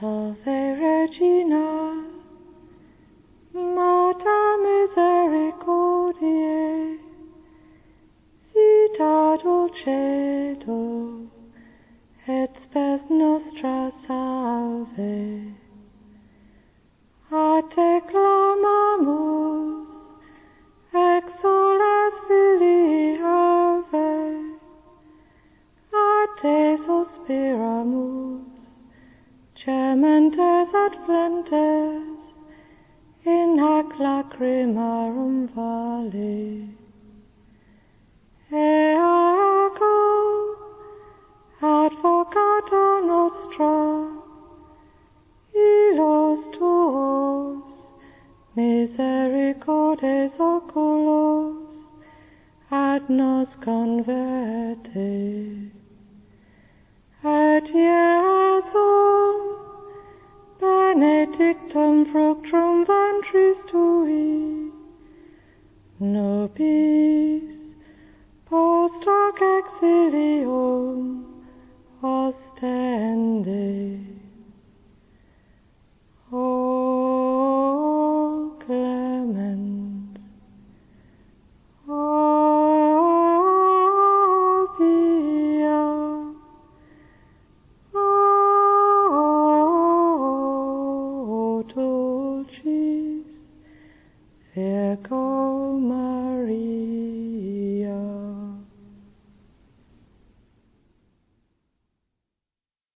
Salve Regina, Mater misericordiae, Zita dulcedo, et spes nostra salve. A te clamamus, exoles filii Hevae, a te suspiramus, gementes et flentes, in hac lacrimarum vale. Ea eco, advocata nostra, ilos tuos, misericordes oculos, ad nos converte. Benedictum fructum ventris tui, nobis post hoc exilium ostende. रखो